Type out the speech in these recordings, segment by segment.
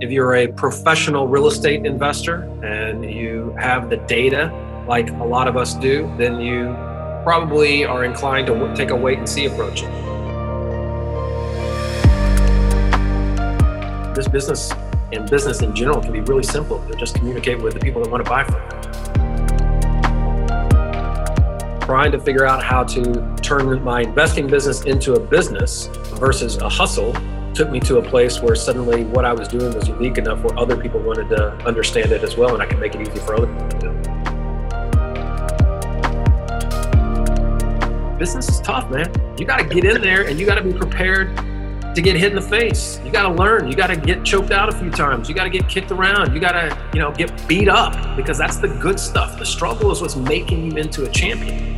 if you're a professional real estate investor and you have the data like a lot of us do, then you probably are inclined to take a wait and see approach. This business and business in general can be really simple. You just communicate with the people that want to buy from you. Trying to figure out how to turn my investing business into a business versus a hustle took me to a place where suddenly what I was doing was unique enough where other people wanted to understand it as well, and I could make it easy for other people to do. Business is tough, man. You got to get in there and you got to be prepared to get hit in the face. You got to learn. You got to get choked out a few times. You got to get kicked around. You got to, you know, get beat up because that's the good stuff. The struggle is what's making you into a champion.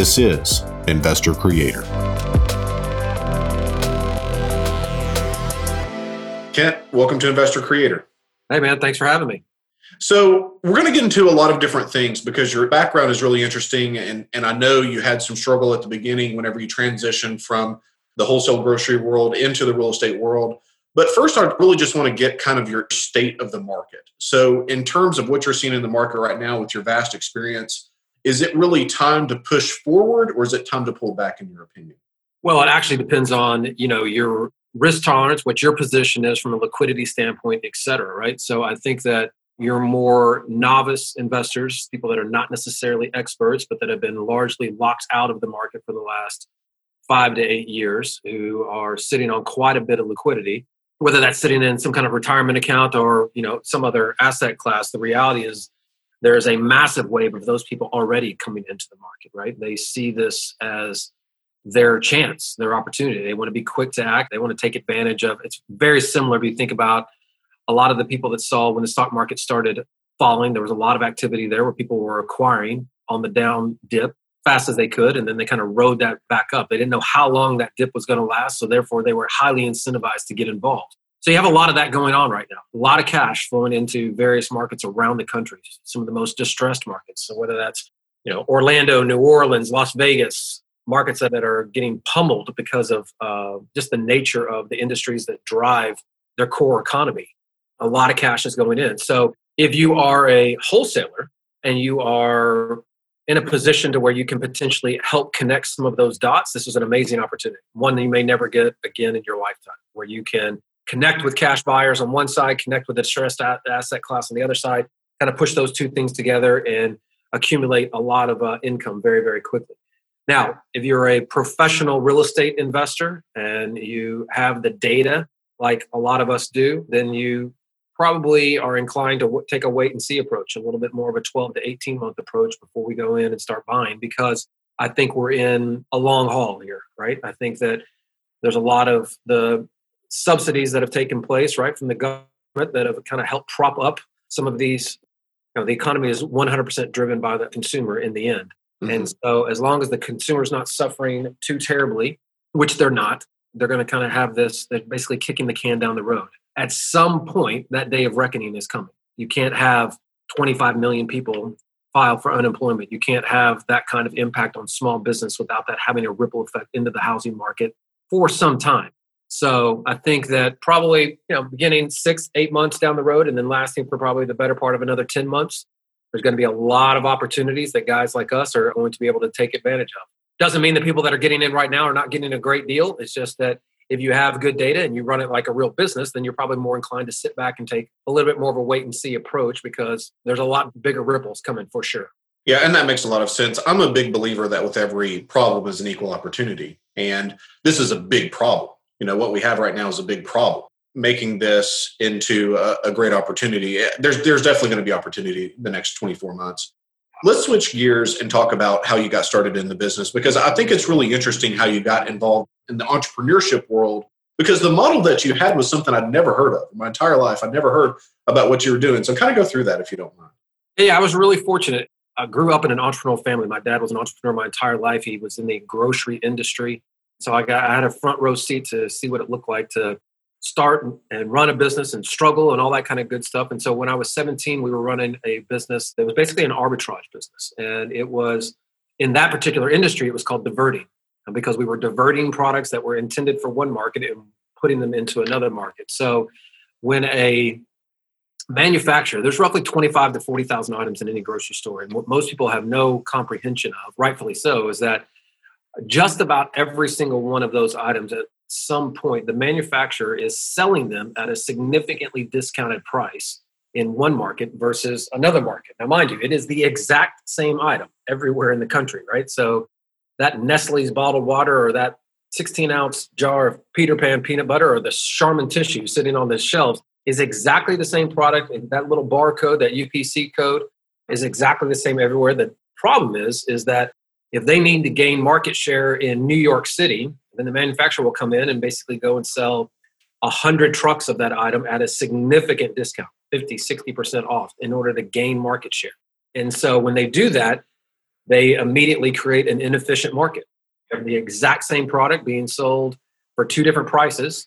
This is Investor Creator. Kent, welcome to Investor Creator. Hey, man, thanks for having me. So, we're going to get into a lot of different things because your background is really interesting. And, and I know you had some struggle at the beginning whenever you transitioned from the wholesale grocery world into the real estate world. But first, I really just want to get kind of your state of the market. So, in terms of what you're seeing in the market right now with your vast experience, is it really time to push forward or is it time to pull back in your opinion? Well it actually depends on you know your risk tolerance what your position is from a liquidity standpoint et cetera right? So i think that your more novice investors people that are not necessarily experts but that have been largely locked out of the market for the last five to eight years who are sitting on quite a bit of liquidity whether that's sitting in some kind of retirement account or you know some other asset class the reality is there's a massive wave of those people already coming into the market, right? They see this as their chance, their opportunity. They want to be quick to act. They want to take advantage of. It's very similar if you think about a lot of the people that saw when the stock market started falling. There was a lot of activity there where people were acquiring on the down dip fast as they could, and then they kind of rode that back up. They didn't know how long that dip was going to last, so therefore they were highly incentivized to get involved. So you have a lot of that going on right now. A lot of cash flowing into various markets around the country, some of the most distressed markets. So whether that's you know Orlando, New Orleans, Las Vegas, markets that are getting pummeled because of uh, just the nature of the industries that drive their core economy. A lot of cash is going in. So if you are a wholesaler and you are in a position to where you can potentially help connect some of those dots, this is an amazing opportunity. One that you may never get again in your lifetime, where you can connect with cash buyers on one side, connect with the distressed asset class on the other side, kind of push those two things together and accumulate a lot of uh, income very, very quickly. Now, if you're a professional real estate investor and you have the data like a lot of us do, then you probably are inclined to w- take a wait and see approach, a little bit more of a 12 to 18 month approach before we go in and start buying because I think we're in a long haul here, right? I think that there's a lot of the subsidies that have taken place, right, from the government that have kind of helped prop up some of these. You know, the economy is 100% driven by the consumer in the end. Mm-hmm. And so, as long as the consumer is not suffering too terribly, which they're not, they're going to kind of have this, they're basically kicking the can down the road. At some point, that day of reckoning is coming. You can't have 25 million people file for unemployment. You can't have that kind of impact on small business without that having a ripple effect into the housing market for some time. So I think that probably, you know, beginning six, eight months down the road and then lasting for probably the better part of another 10 months, there's going to be a lot of opportunities that guys like us are going to be able to take advantage of. Doesn't mean the people that are getting in right now are not getting a great deal. It's just that if you have good data and you run it like a real business, then you're probably more inclined to sit back and take a little bit more of a wait and see approach because there's a lot bigger ripples coming for sure. Yeah, and that makes a lot of sense. I'm a big believer that with every problem is an equal opportunity. And this is a big problem you know what we have right now is a big problem making this into a, a great opportunity. Eh, there's there's definitely going to be opportunity the next 24 months. Let's switch gears and talk about how you got started in the business because I think it's really interesting how you got involved in the entrepreneurship world because the model that you had was something I'd never heard of in my entire life. I'd never heard about what you were doing. So kind of go through that if you don't mind. Yeah, I was really fortunate. I grew up in an entrepreneurial family. My dad was an entrepreneur my entire life. He was in the grocery industry. So I got I had a front row seat to see what it looked like to start and run a business and struggle and all that kind of good stuff. And so when I was 17, we were running a business that was basically an arbitrage business. And it was in that particular industry, it was called diverting because we were diverting products that were intended for one market and putting them into another market. So when a manufacturer, there's roughly 25 to 40,000 items in any grocery store. And what most people have no comprehension of, rightfully so, is that just about every single one of those items at some point the manufacturer is selling them at a significantly discounted price in one market versus another market. Now, mind you, it is the exact same item everywhere in the country, right? So that Nestle's bottled water or that 16 ounce jar of Peter Pan peanut butter or the Charmin tissue sitting on the shelves is exactly the same product. And that little barcode, that UPC code, is exactly the same everywhere. The problem is, is that if they need to gain market share in New York City, then the manufacturer will come in and basically go and sell 100 trucks of that item at a significant discount 50 60% off in order to gain market share. And so when they do that they immediately create an inefficient market. The exact same product being sold for two different prices.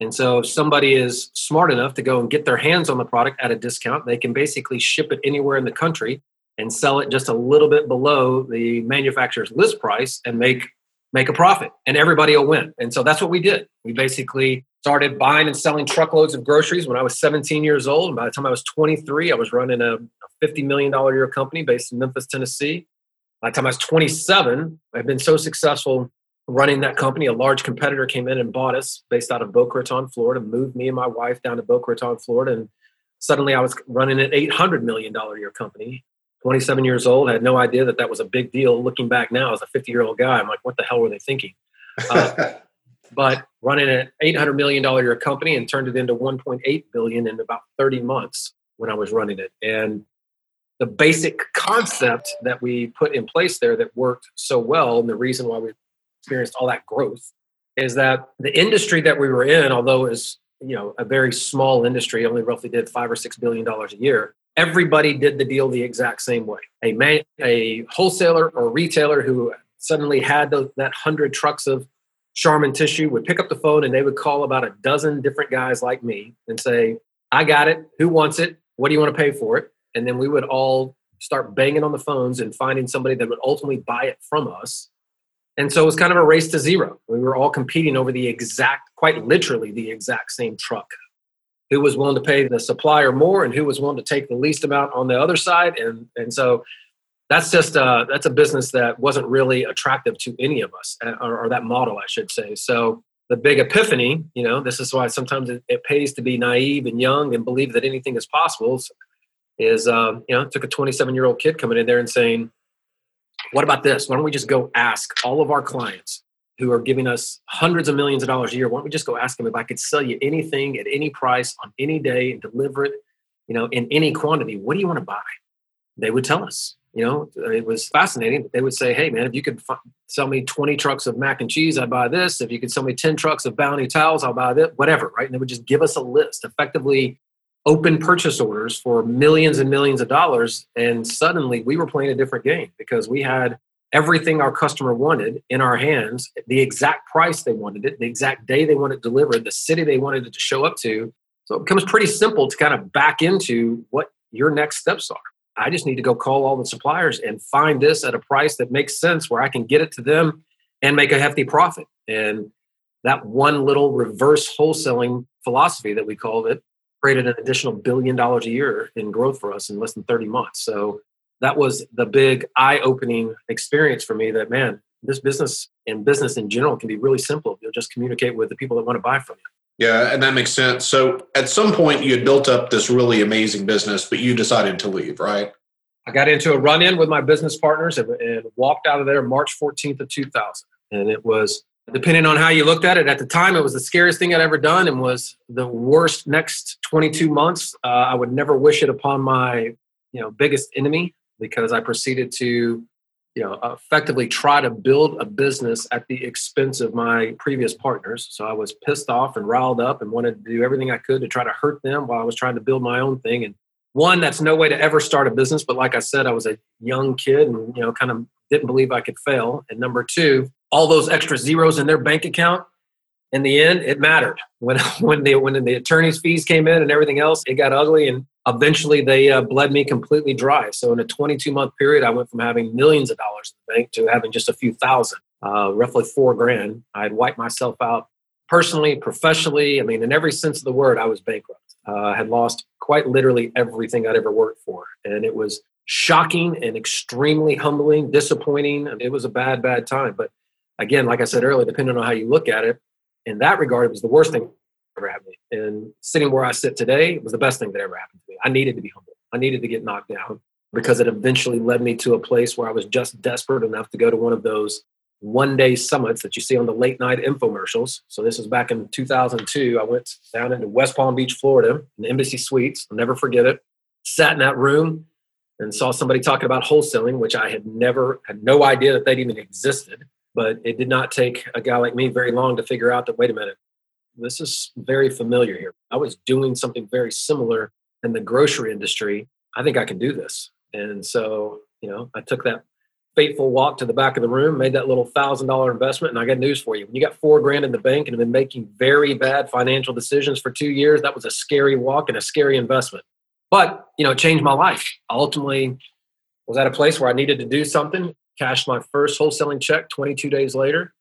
And so if somebody is smart enough to go and get their hands on the product at a discount they can basically ship it anywhere in the country and sell it just a little bit below the manufacturer's list price and make make a profit and everybody will win. And so that's what we did. We basically started buying and selling truckloads of groceries when I was 17 years old. And by the time I was 23, I was running a $50 million a year company based in Memphis, Tennessee. By the time I was 27, I've been so successful running that company. A large competitor came in and bought us based out of Boca Raton, Florida, moved me and my wife down to Boca Raton, Florida. And suddenly I was running an $800 million a year company 27 years old, had no idea that that was a big deal. Looking back now as a 50 year old guy, I'm like, what the hell were they thinking? Uh, but running an 800 million dollar year company and turned it into 1.8 billion in about 30 months when I was running it. And the basic concept that we put in place there that worked so well, and the reason why we experienced all that growth, is that the industry that we were in, although it was you know a very small industry, only roughly did five or six billion dollars a year everybody did the deal the exact same way. A man, a wholesaler or retailer who suddenly had that hundred trucks of Charmin tissue would pick up the phone and they would call about a dozen different guys like me and say, "I got it. Who wants it? What do you want to pay for it?" And then we would all start banging on the phones and finding somebody that would ultimately buy it from us. And so it was kind of a race to zero. We were all competing over the exact, quite literally, the exact same truck who was willing to pay the supplier more and who was willing to take the least amount on the other side. And and so that's just uh, that's a business that wasn't really attractive to any of us uh, or, or, that model i should say. So the big epiphany you know this is why sometimes it, it pays to be naive and young and believe that anything is possible is um, you know took a 27 year old kid coming in there and saying what about this? Why don't we just go ask all of our clients who are giving us hundreds of millions of dollars a year, why don't we just go ask them if I could sell you anything at any price on any day and deliver it, you know, in any quantity? What do you want to buy? They would tell us. You know, it was fascinating. They would say, "Hey, man, if you could f- sell me 20 trucks of mac and cheese, I'd buy this. If you could sell me 10 trucks of Bounty towels, I'll buy that. Whatever, right?" And they would just give us a list, effectively open purchase orders for millions and millions of dollars. And suddenly, we were playing a different game because we had everything our customer wanted in our hands, the exact price they wanted it, the exact day they wanted it delivered, the city they wanted it to show up to. So it becomes pretty simple to kind of back into what your next steps are. I just need to go call all the suppliers and find this at a price that makes sense where I can get it to them and make a hefty profit. And that one little reverse wholesaling philosophy that we called it created an additional billion dollars a year in growth for us in less than 30 months. So that was the big eye-opening experience for me that man this business and business in general can be really simple you'll just communicate with the people that want to buy from you. Yeah and that makes sense. So at some point you had built up this really amazing business but you decided to leave right? I got into a run-in with my business partners and, and walked out of there march 14th of 2000 and it was depending on how you looked at it at the time it was the scariest thing i'd ever done and was the worst next 22 months. Uh, i would never wish it upon my you know biggest enemy because i proceeded to you know effectively try to build a business at the expense of my previous partners. So i was pissed off and riled up and wanted to do everything i could to try to hurt them while i was trying to build my own thing. And one that's no way to ever start a business but like i said i was a young kid and you know kind of didn't believe i could fail. And number two all those extra zeros in their bank account in the end it mattered. When when the when the attorney's fees came in and everything else it got ugly and eventually they uh, bled me completely dry. So in a 22 month period i went from having millions of dollars in the bank to having just a few thousand uh, roughly four grand. I had wiped myself out personally professionally. I mean in every sense of the word i was bankrupt. Uh, i had lost quite literally everything i'd ever worked for. And it was shocking and extremely humbling disappointing. It was a bad bad time. But again, like I said earlier, depending on how you look at it, in that regard, it was the worst thing ever happened to me. And sitting where I sit today was the best thing that ever happened to me. I needed to be humble. I needed to get knocked down because it eventually led me to a place where I was just desperate enough to go to one of those one day summits that you see on the late night infomercials. So this was back in 2002. I went down into West Palm Beach, Florida, in Embassy Suites. I'll never forget it. Sat in that room and saw somebody talking about wholesaling, which I had never had no idea that they'd even existed. But it did not take a guy like me very long to figure out that, wait a minute, this is very familiar here. I was doing something very similar in the grocery industry. I think I can do this. And so, you know, I took that fateful walk to the back of the room, made that little thousand dollar investment. And I got news for you. When you got four grand in the bank and have been making very bad financial decisions for two years, that was a scary walk and a scary investment. But, you know, it changed my life. Ultimately was at a place where I needed to do something cashed my first wholesaling check 22 days later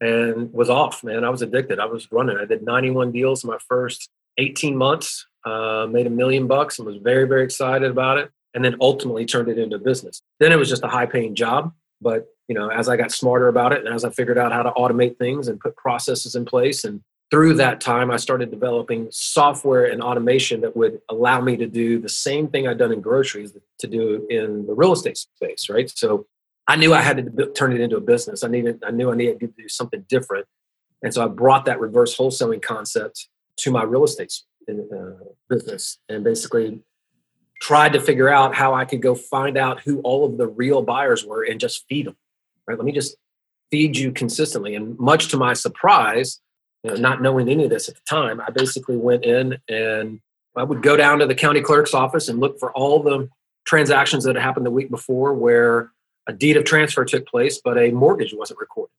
and was off, man. I was addicted. I was running. I did 91 deals in my first 18 months, uh, made a million bucks and was very, very excited about it. And then ultimately turned it into business. Then it was just a high paying job. But, you know, as I got smarter about it and as I figured out how to automate things and put processes in place and through that time, I started developing software and automation that would allow me to do the same thing I'd done in groceries to do in the real estate space, right? So I knew I had to turn it into a business. I needed, I knew I needed to do something different, and so I brought that reverse wholesaling concept to my real estate uh, business, and basically tried to figure out how I could go find out who all of the real buyers were and just feed them. Right? Let me just feed you consistently. And much to my surprise, you know, not knowing any of this at the time, I basically went in and I would go down to the county clerk's office and look for all the transactions that had happened the week before where a deed of transfer took place, but a mortgage wasn't recorded.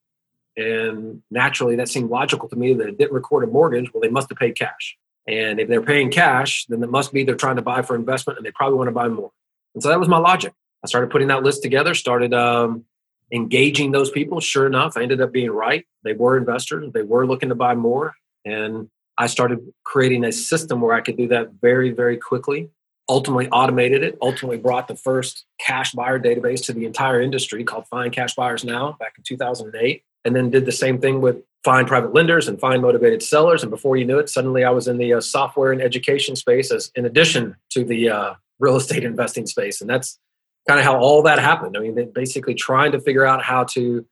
And naturally, that seemed logical to me that it didn't record a mortgage. Well, they must have paid cash. And if they're paying cash, then it must be they're trying to buy for investment and they probably want to buy more. And so that was my logic. I started putting that list together, started um, engaging those people. Sure enough, I ended up being right. They were investors, they were looking to buy more. And I started creating a system where I could do that very, very quickly ultimately automated it, ultimately brought the first cash buyer database to the entire industry called Find Cash Buyers Now back in 2008. And then did the same thing with Find Private Lenders and Find Motivated Sellers. And before you knew it, suddenly I was in the uh, software and education space as in addition to the uh, real estate investing space. And that's kind of how all that happened. I mean, basically trying to figure out how to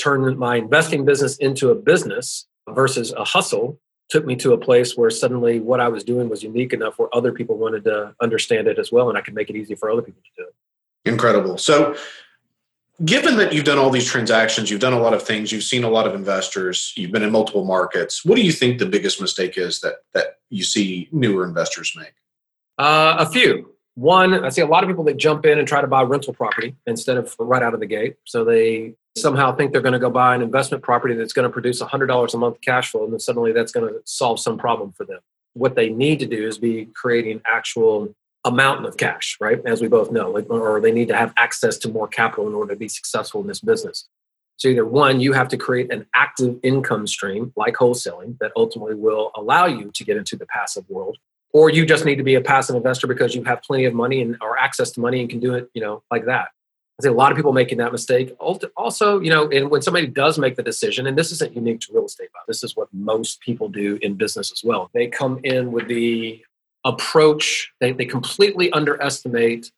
turn my investing business into a business versus a hustle took me to a place where suddenly what I was doing was unique enough where other people wanted to understand it as well, and I could make it easy for other people to do it. Incredible. So, given that you've done all these transactions, you've done a lot of things, you've seen a lot of investors, you've been in multiple markets. What do you think the biggest mistake is that that you see newer investors make? Uh, a few. One, I see a lot of people that jump in and try to buy rental property instead of right out of the gate. So they somehow think they're going to go buy an investment property that's going to produce $100 a month cash flow, and then suddenly that's going to solve some problem for them. What they need to do is be creating actual amount of cash, right? As we both know, or they need to have access to more capital in order to be successful in this business. So either one, you have to create an active income stream like wholesaling that ultimately will allow you to get into the passive world, or you just need to be a passive investor because you have plenty of money and or access to money and can do it, you know, like that. I see a lot of people making that mistake. Also, you know, and when somebody does make the decision, and this isn't unique to real estate, but this is what most people do in business as well. They come in with the approach, they, they completely underestimate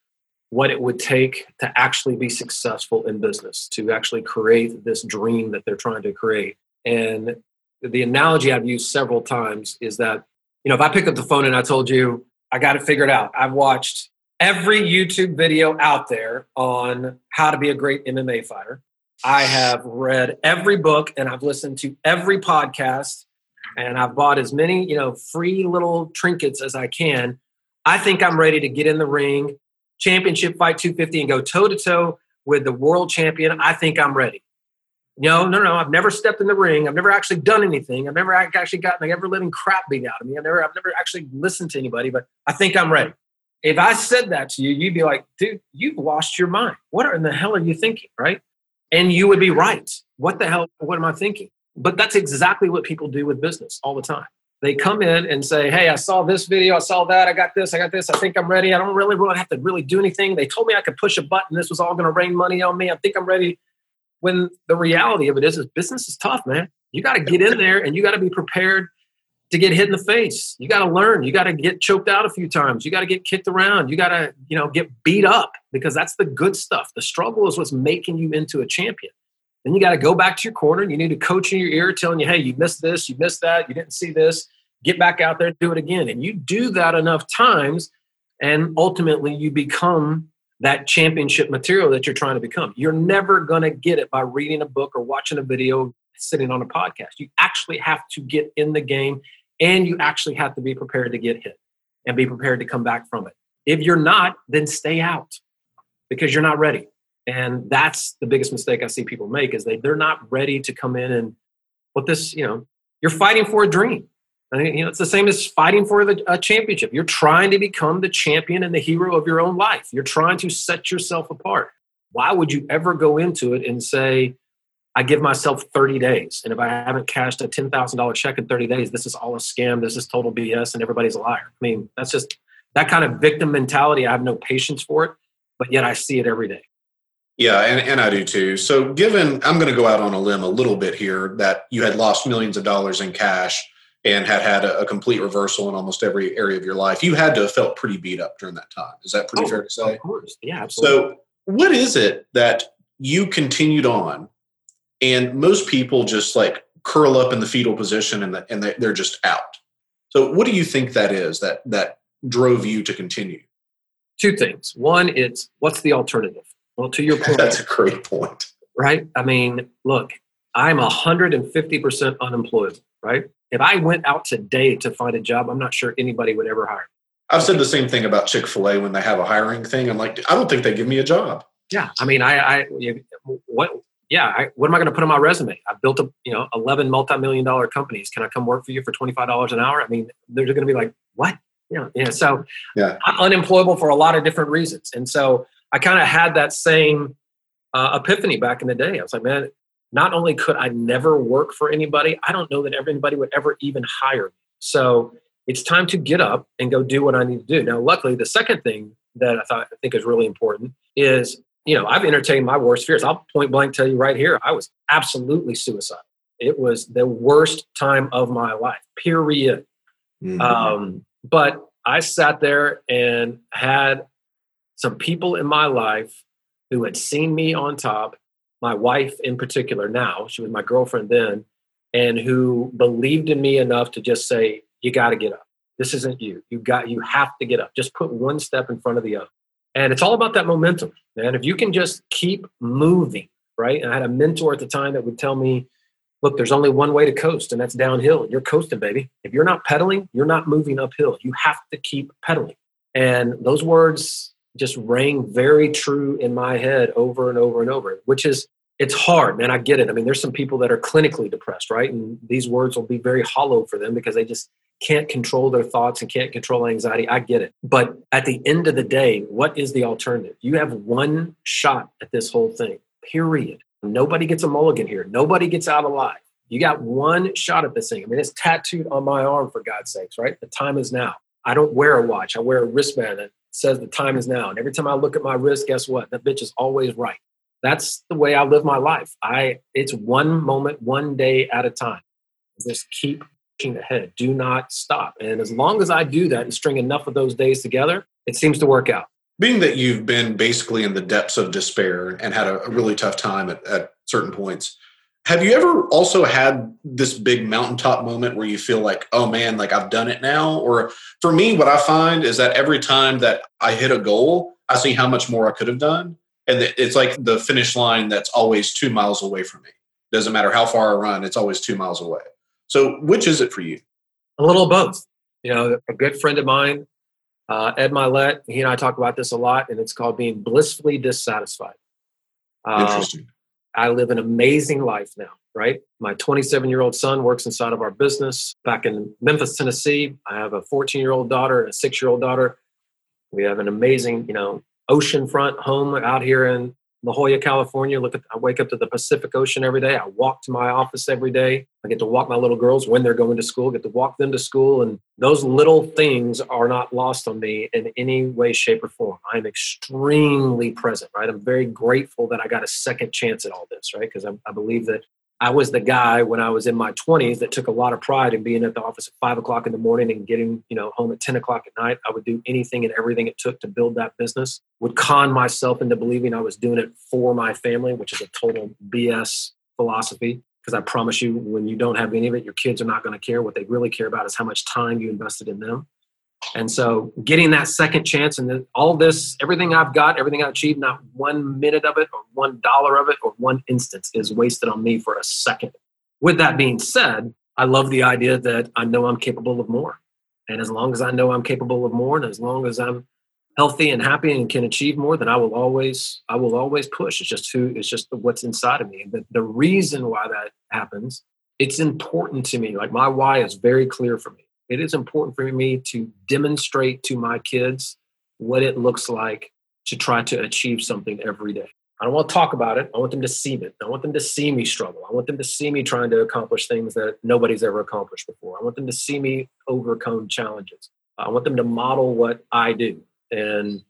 what it would take to actually be successful in business, to actually create this dream that they're trying to create. And the analogy I've used several times is that, you know, if I pick up the phone and I told you, I got it figured out, I've watched every YouTube video out there on how to be a great MMA fighter. I have read every book and I've listened to every podcast and I've bought as many, you know, free little trinkets as I can. I think I'm ready to get in the ring, championship fight 250 and go toe to toe with the world champion. I think I'm ready. No, no, no. I've never stepped in the ring. I've never actually done anything. I've never actually gotten the ever living crap beat out of me. I've never, I've never actually listened to anybody, but I think I'm ready. If I said that to you, you'd be like, dude, you've lost your mind. What in the hell are you thinking? Right. And you would be right. What the hell? What am I thinking? But that's exactly what people do with business all the time. They come in and say, Hey, I saw this video, I saw that, I got this, I got this, I think I'm ready. I don't really, really have to really do anything. They told me I could push a button, this was all going to rain money on me. I think I'm ready. When the reality of it is, is business is tough, man. You got to get in there and you got to be prepared to get hit in the face. You got to learn. You got to get choked out a few times. You got to get kicked around. You got to, you know, get beat up because that's the good stuff. The struggle is what's making you into a champion. Then you got to go back to your corner and you need a coach in your ear telling you, hey, you missed this, you missed that, you didn't see this. Get back out there do it again. And you do that enough times, and ultimately you become that championship material that you're trying to become. You're never going to get it by reading a book or watching a video, sitting on a podcast. You actually have to get in the game and you actually have to be prepared to get hit and be prepared to come back from it. If you're not, then stay out because you're not ready. And that's the biggest mistake I see people make is they they're not ready to come in and what this, you know, you're fighting for a dream. I mean, you know, it's the same as fighting for the, a championship. You're trying to become the champion and the hero of your own life. You're trying to set yourself apart. Why would you ever go into it and say, I give myself 30 days. And if I haven't cashed a $10,000 check in 30 days, this is all a scam. This is total BS and everybody's a liar. I mean, that's just that kind of victim mentality. I have no patience for it, but yet I see it every day. Yeah, and, and I do too. So, given I'm going to go out on a limb a little bit here that you had lost millions of dollars in cash and had had a, a complete reversal in almost every area of your life, you had to have felt pretty beat up during that time. Is that pretty oh, fair to say? Of course. Yeah, absolutely. So, what is it that you continued on and most people just like curl up in the fetal position and, the, and they're just out? So, what do you think that is that that drove you to continue? Two things. One, it's what's the alternative? Well, to your point, that's a great point. Right? I mean, look, I'm 150% unemployed, right? If I went out today to find a job, I'm not sure anybody would ever hire. I've said the same thing about Chick fil A when they have a hiring thing. I'm like, I don't think they give me a job. Yeah. I mean, I, I what, yeah, I, what am I going to put on my resume? I built a, you know, 11 multi-million dollar companies. Can I come work for you for $25 an hour? I mean, they're going to be like, what? Know, yeah. So yeah. I'm unemployable for a lot of different reasons. And so I kind of had that same uh, epiphany back in the day. I was like, man, not only could I never work for anybody, I don't know that anybody would ever even hire me. So it's time to get up and go do what I need to do. Now, luckily, the second thing that I thought I think is really important is, you know, I've entertained my worst fears. I'll point blank tell you right here, I was absolutely suicidal. It was the worst time of my life, period. Mm-hmm. Um, but I sat there and had some people in my life who had seen me on top, my wife in particular now, she was my girlfriend then, and who believed in me enough to just say, You got to get up. This isn't you. You got you have to get up. Just put one step in front of the other. And it's all about that momentum, man. If you can just keep moving, right? And I had a mentor at the time that would tell me, look, there's only one way to coast, and that's downhill. You're coasting, baby. If you're not pedaling, you're not moving uphill. You have to keep pedaling. And those words just rang very true in my head over and over and over, which is it's hard, man. I get it. I mean, there's some people that are clinically depressed, right? And these words will be very hollow for them because they just can't control their thoughts and can't control anxiety. I get it. But at the end of the day, what is the alternative? You have one shot at this whole thing, period. Nobody gets a mulligan here. Nobody gets out alive. You got one shot at this thing. I mean, it's tattooed on my arm, for God's sakes, right? The time is now. I don't wear a watch. I wear a wristband that says the time is now. And every time I look at my wrist, guess what? That bitch is always right. That's the way I live my life. I it's one moment, one day at a time. Just keep pushing ahead. Do not stop. And as long as I do that and string enough of those days together, it seems to work out. Being that you've been basically in the depths of despair and had a, really tough time at, at certain points, Have you ever also had this big mountaintop moment where you feel like, oh man, like I've done it now? Or for me, what I find is that every time that I hit a goal, I see how much more I could have done. And it's like the finish line that's always two miles away from me. Doesn't matter how far I run, it's always two miles away. So, which is it for you? A little of both. You know, a good friend of mine, uh, Ed Mylett, he and I talk about this a lot, and it's called being blissfully dissatisfied. Um, Interesting. I live an amazing life now, right? My 27 year old son works inside of our business back in Memphis, Tennessee. I have a 14 year old daughter and a six year old daughter. We have an amazing, you know, oceanfront home out here in La Jolla, California. Look at I wake up to the Pacific Ocean every day. I walk to my office every day. I get to walk my little girls when they're going to school, get to walk them to school. And those little things are not lost on me in any way, shape, or form. I'm extremely present, right? I'm very grateful that I got a second chance at all this, right? Because I, I believe that I was the guy when I was in my 20s that took a lot of pride in being at the office at five o'clock in the morning and getting, you know, home at 10 o'clock at night. I would do anything and everything it took to build that business. Would con myself into believing I was doing it for my family, which is a total BS philosophy. Because I promise you, when you don't have any of it, your kids are not going to care. What they really care about is how much time you invested in them. And so getting that second chance and all this, everything I've got, everything I've achieved, not one minute of it or one dollar of it or one instance is wasted on me for a second. With that being said, I love the idea that I know I'm capable of more. And as long as I know I'm capable of more and as long as I'm healthy and happy and can achieve more, then I will always, I will always push. It's just who, it's just what's inside of me. The, the reason why that happens, it's important to me. Like my why is very clear for me it is important for me to demonstrate to my kids what it looks like to try to achieve something every day. I don't want to talk about it. I want them to see it. I want them to see me struggle. I want them to see me trying to accomplish things that nobody's ever accomplished before. I want them to see me overcome challenges. I want them to model what I do. And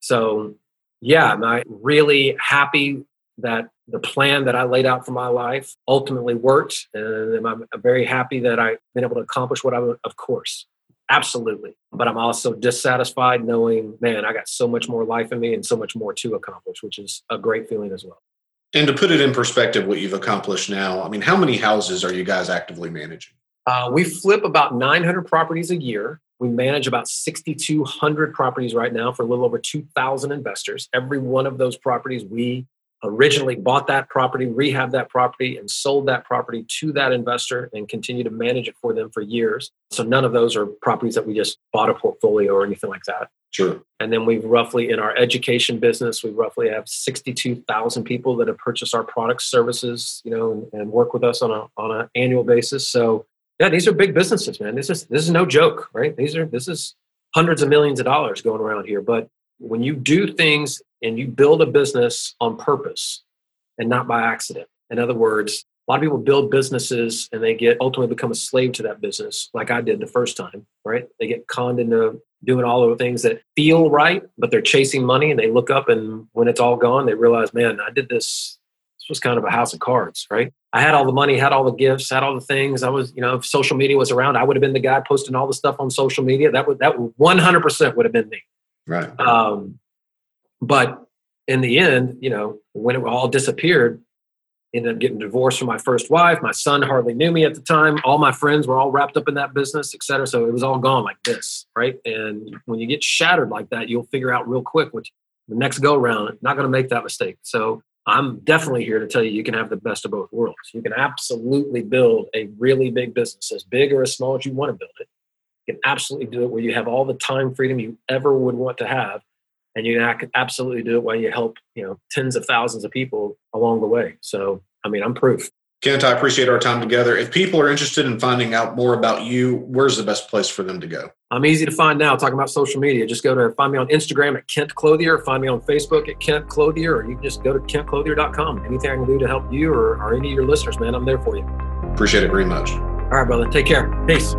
so, yeah, I'm uh, really happy that the plan that I laid out for my life ultimately worked. And I'm very happy that I've been able to accomplish what I would, of course, absolutely. But I'm also dissatisfied knowing, man, I got so much more life in me and so much more to accomplish, which is a great feeling as well. And to put it in perspective, what you've accomplished now, I mean, how many houses are you guys actively managing? Uh, we flip about 900 properties a year. We manage about 6,200 properties right now for a little over 2,000 investors. Every one of those properties we originally bought that property, rehab that property, and sold that property to that investor and continue to manage it for them for years. So none of those are properties that we just bought a portfolio or anything like that. Sure. And then we've roughly in our education business, we roughly have 62,000 people that have purchased our products, services, you know, and, and work with us on a on an annual basis. So yeah, these are big businesses, man. This is this is no joke, right? These are this is hundreds of millions of dollars going around here. But when you do things and you build a business on purpose and not by accident. In other words, a lot of people build businesses and they get ultimately become a slave to that business, like I did the first time, right? They get conned into doing all of the things that feel right, but they're chasing money and they look up and when it's all gone, they realize, man, I did this. This was kind of a house of cards, right? I had all the money, had all the gifts, had all the things. I was, you know, if social media was around, I would have been the guy posting all the stuff on social media. That would that 100% would have been me. Right. Um, but in the end, you know, when it all disappeared, ended up getting divorced from my first wife. My son hardly knew me at the time. All my friends were all wrapped up in that business, et cetera. So it was all gone like this, right? And when you get shattered like that, you'll figure out real quick which the next go round, not going to make that mistake. So I'm definitely here to tell you you can have the best of both worlds. You can absolutely build a really big business, as big or as small as you want to build it. You can absolutely do it where you have all the time freedom you ever would want to have and you can absolutely do it while you help you know tens of thousands of people along the way. So i mean i'm proof. Kent i appreciate our time together. If people are interested in finding out more about you where's the best place for them to go? I'm easy to find now talking about social media. Just go to find me on instagram at kent clothier find me on facebook at kent clothier or you can just go to kentclothier.com anything i can do to help you or, or any of your listeners man i'm there for you. Appreciate it very much. All right brother. Take care. Peace